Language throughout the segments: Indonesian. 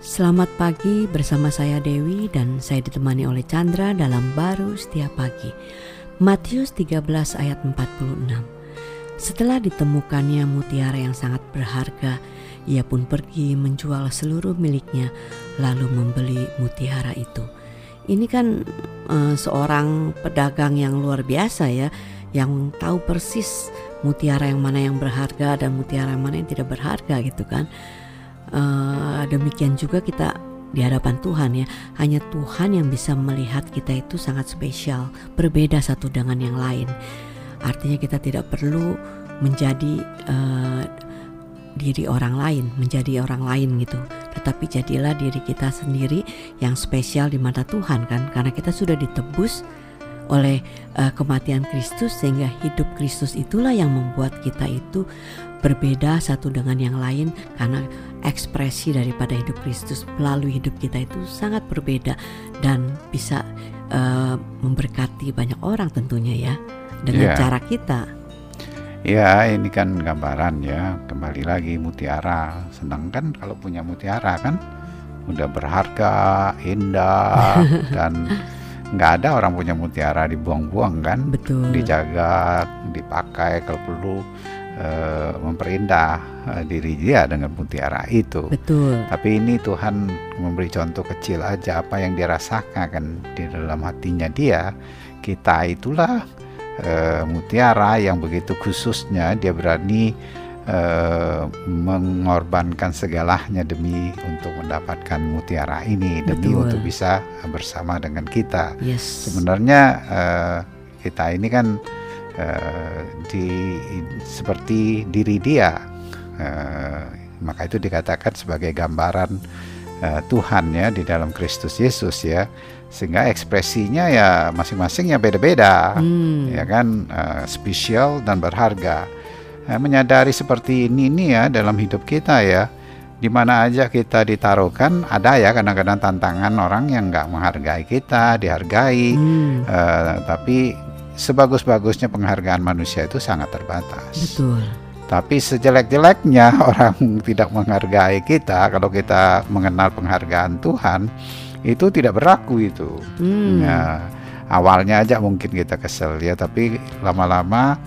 Selamat pagi bersama saya Dewi dan saya ditemani oleh Chandra dalam Baru Setiap Pagi. Matius 13 ayat 46. Setelah ditemukannya mutiara yang sangat berharga, ia pun pergi menjual seluruh miliknya lalu membeli mutiara itu. Ini kan uh, seorang pedagang yang luar biasa ya, yang tahu persis mutiara yang mana yang berharga dan mutiara yang mana yang tidak berharga gitu kan uh, demikian juga kita di hadapan Tuhan ya. Hanya Tuhan yang bisa melihat kita itu sangat spesial berbeda satu dengan yang lain. Artinya kita tidak perlu menjadi uh, diri orang lain menjadi orang lain gitu. Tetapi jadilah diri kita sendiri yang spesial di mata Tuhan kan. Karena kita sudah ditebus oleh uh, kematian Kristus sehingga hidup Kristus itulah yang membuat kita itu berbeda satu dengan yang lain karena ekspresi daripada hidup Kristus melalui hidup kita itu sangat berbeda dan bisa uh, memberkati banyak orang tentunya ya dengan yeah. cara kita. Ya ini kan gambaran ya kembali lagi mutiara senang kan kalau punya mutiara kan udah berharga indah dan nggak ada orang punya mutiara dibuang-buang kan? Betul. Dijaga dipakai kalau perlu uh, memperindah uh, diri dia dengan mutiara itu. Betul. Tapi ini Tuhan memberi contoh kecil aja apa yang dia rasakan kan di dalam hatinya dia. Kita itulah uh, mutiara yang begitu khususnya dia berani uh, mengorbankan segalanya demi untuk mendapatkan mutiara ini demi Betul. untuk bisa bersama dengan kita. Yes. Sebenarnya uh, kita ini kan uh, di seperti diri dia, uh, maka itu dikatakan sebagai gambaran uh, Tuhan ya di dalam Kristus Yesus ya sehingga ekspresinya ya masing-masing ya beda-beda hmm. ya kan uh, spesial dan berharga eh, menyadari seperti ini ini ya dalam hidup kita ya. Di mana aja kita ditaruhkan ada ya kadang-kadang tantangan orang yang nggak menghargai kita dihargai. Hmm. eh, tapi sebagus-bagusnya penghargaan manusia itu sangat terbatas. Betul. Tapi sejelek-jeleknya orang tidak menghargai kita kalau kita mengenal penghargaan Tuhan itu tidak berlaku itu. Hmm. ya, awalnya aja mungkin kita kesel ya tapi lama-lama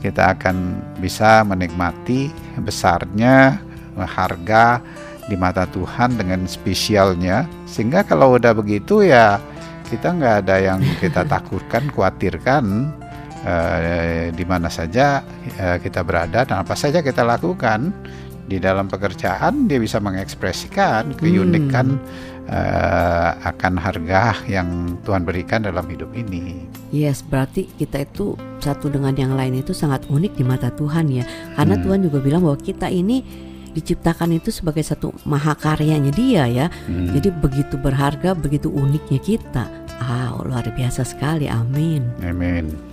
kita akan bisa menikmati besarnya harga di mata Tuhan dengan spesialnya. Sehingga kalau udah begitu ya kita nggak ada yang kita takutkan khawatirkan eh, di mana saja eh, kita berada dan apa saja kita lakukan di dalam pekerjaan dia bisa mengekspresikan keunikan hmm uh, akan harga yang Tuhan berikan dalam hidup ini. Yes, berarti kita itu satu dengan yang lain itu sangat unik di mata Tuhan ya. Karena hmm. Tuhan juga bilang bahwa kita ini diciptakan itu sebagai satu mahakaryanya Dia ya. Hmm. Jadi begitu berharga, begitu uniknya kita. Ah, luar biasa sekali. Amin. Amin.